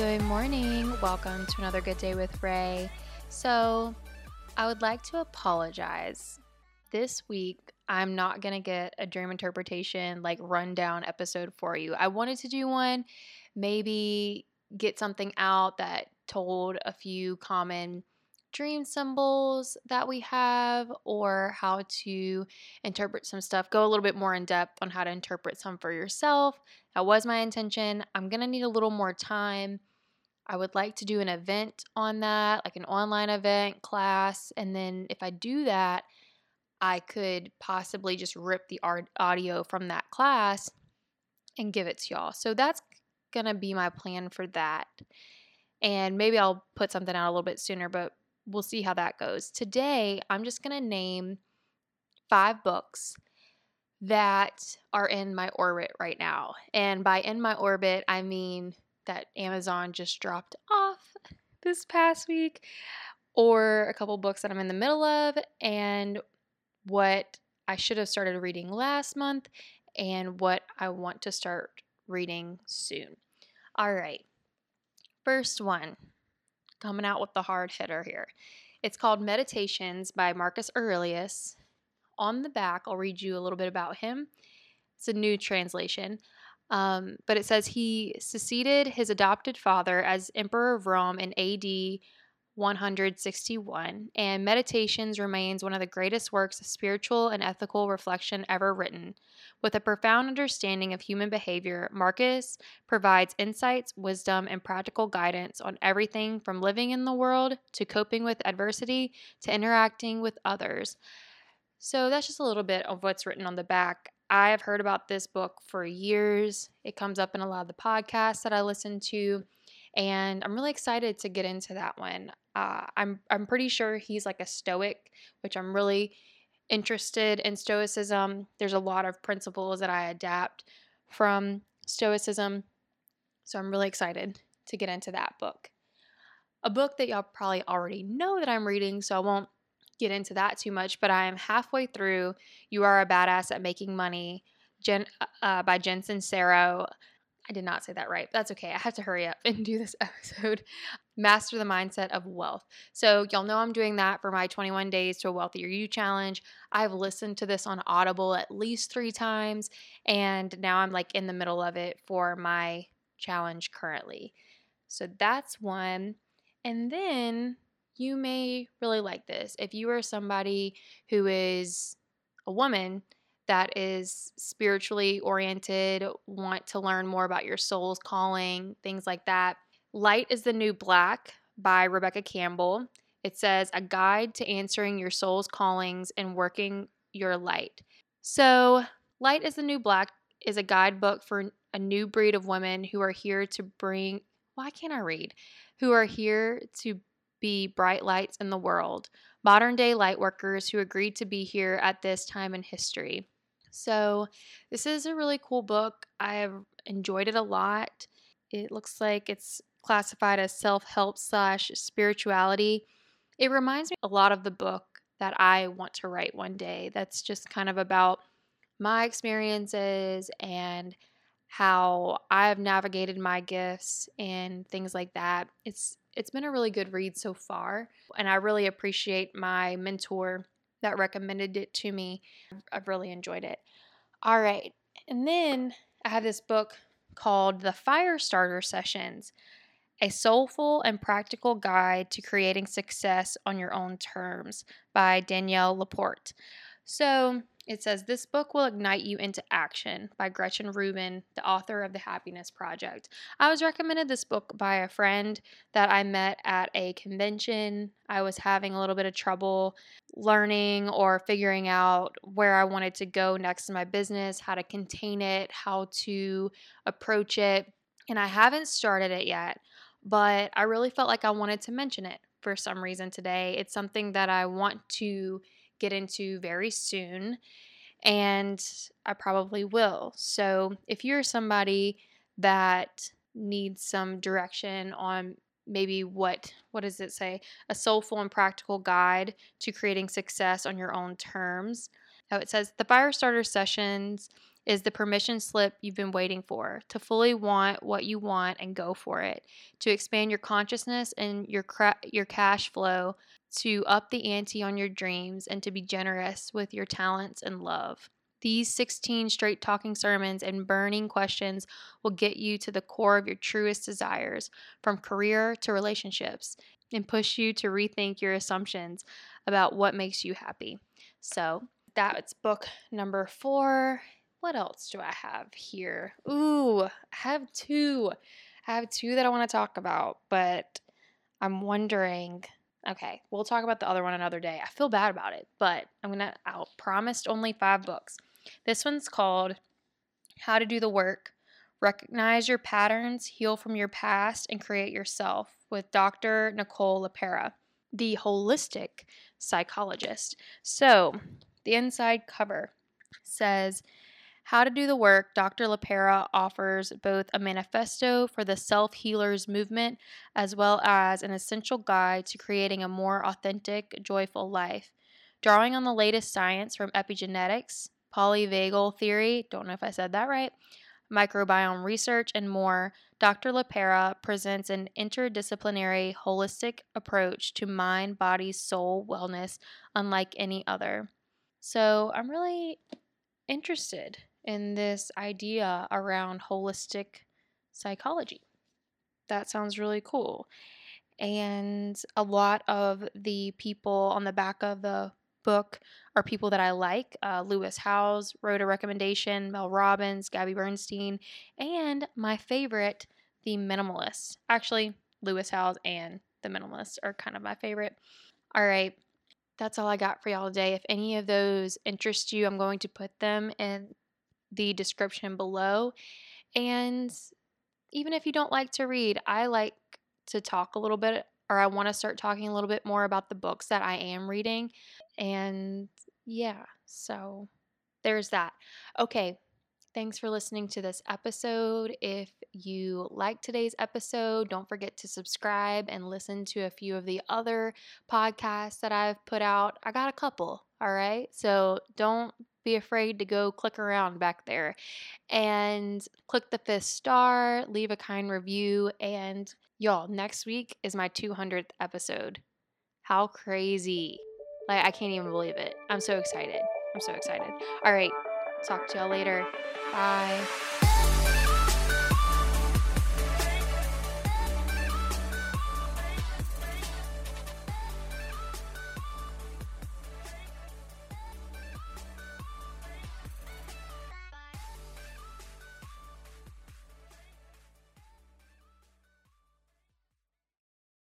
Good morning. Welcome to another Good Day with Ray. So, I would like to apologize. This week, I'm not going to get a dream interpretation like rundown episode for you. I wanted to do one, maybe get something out that told a few common dream symbols that we have or how to interpret some stuff. Go a little bit more in depth on how to interpret some for yourself. That was my intention. I'm going to need a little more time. I would like to do an event on that, like an online event class. And then if I do that, I could possibly just rip the audio from that class and give it to y'all. So that's going to be my plan for that. And maybe I'll put something out a little bit sooner, but we'll see how that goes. Today, I'm just going to name five books that are in my orbit right now. And by in my orbit, I mean that Amazon just dropped off this past week, or a couple books that I'm in the middle of, and what I should have started reading last month, and what I want to start reading soon. All right. First one, coming out with the hard hitter here. It's called Meditations by Marcus Aurelius. On the back, I'll read you a little bit about him. It's a new translation. Um, but it says he succeeded his adopted father as Emperor of Rome in AD 161, and Meditations remains one of the greatest works of spiritual and ethical reflection ever written. With a profound understanding of human behavior, Marcus provides insights, wisdom, and practical guidance on everything from living in the world to coping with adversity to interacting with others. So that's just a little bit of what's written on the back. I have heard about this book for years. It comes up in a lot of the podcasts that I listen to and I'm really excited to get into that one. Uh, I'm I'm pretty sure he's like a Stoic, which I'm really interested in Stoicism. There's a lot of principles that I adapt from Stoicism, so I'm really excited to get into that book. A book that y'all probably already know that I'm reading, so I won't get into that too much. But I am halfway through. You are a badass at making money. Jen, uh, uh by Jen Sincero. I did not say that right. That's okay. I have to hurry up and do this episode. Master the mindset of wealth. So, y'all know I'm doing that for my 21 days to a wealthier you challenge. I've listened to this on Audible at least three times, and now I'm like in the middle of it for my challenge currently. So, that's one. And then you may really like this. If you are somebody who is a woman, that is spiritually oriented, want to learn more about your soul's calling, things like that. Light is the New Black by Rebecca Campbell. It says, A guide to answering your soul's callings and working your light. So, Light is the New Black is a guidebook for a new breed of women who are here to bring, why can't I read? Who are here to be bright lights in the world, modern day light workers who agreed to be here at this time in history. So, this is a really cool book. I've enjoyed it a lot. It looks like it's classified as self help slash spirituality. It reminds me a lot of the book that I want to write one day. That's just kind of about my experiences and how I've navigated my gifts and things like that. It's it's been a really good read so far, and I really appreciate my mentor that recommended it to me. I've really enjoyed it. All right. And then I have this book called The Fire Starter Sessions A Soulful and Practical Guide to Creating Success on Your Own Terms by Danielle Laporte. So, it says, This book will ignite you into action by Gretchen Rubin, the author of The Happiness Project. I was recommended this book by a friend that I met at a convention. I was having a little bit of trouble learning or figuring out where I wanted to go next in my business, how to contain it, how to approach it. And I haven't started it yet, but I really felt like I wanted to mention it for some reason today. It's something that I want to get into very soon, and I probably will. So, if you're somebody that needs some direction on maybe what what does it say a soulful and practical guide to creating success on your own terms oh it says the fire starter sessions is the permission slip you've been waiting for to fully want what you want and go for it, to expand your consciousness and your cra- your cash flow, to up the ante on your dreams and to be generous with your talents and love. These 16 straight talking sermons and burning questions will get you to the core of your truest desires, from career to relationships, and push you to rethink your assumptions about what makes you happy. So, that's book number four. What else do I have here? Ooh, I have two. I have two that I want to talk about, but I'm wondering. Okay, we'll talk about the other one another day. I feel bad about it, but I'm gonna. I promised only five books. This one's called How to Do the Work Recognize Your Patterns, Heal from Your Past, and Create Yourself with Dr. Nicole LePera, the holistic psychologist. So, the inside cover says, how to do the work, Dr. LePera offers both a manifesto for the self healers movement as well as an essential guide to creating a more authentic, joyful life. Drawing on the latest science from epigenetics, polyvagal theory, don't know if I said that right, microbiome research, and more, Dr. LePera presents an interdisciplinary, holistic approach to mind, body, soul wellness unlike any other. So I'm really interested in this idea around holistic psychology. That sounds really cool. And a lot of the people on the back of the book are people that I like. Uh, Lewis Howes wrote a recommendation, Mel Robbins, Gabby Bernstein, and my favorite, The Minimalist. Actually, Lewis Howes and The Minimalist are kind of my favorite. All right, that's all I got for y'all today. If any of those interest you, I'm going to put them in the description below. And even if you don't like to read, I like to talk a little bit, or I want to start talking a little bit more about the books that I am reading. And yeah, so there's that. Okay, thanks for listening to this episode. If you like today's episode, don't forget to subscribe and listen to a few of the other podcasts that I've put out. I got a couple, all right? So don't be afraid to go click around back there and click the fifth star, leave a kind review, and y'all, next week is my 200th episode. How crazy! Like, I can't even believe it. I'm so excited. I'm so excited. All right. Talk to y'all later. Bye.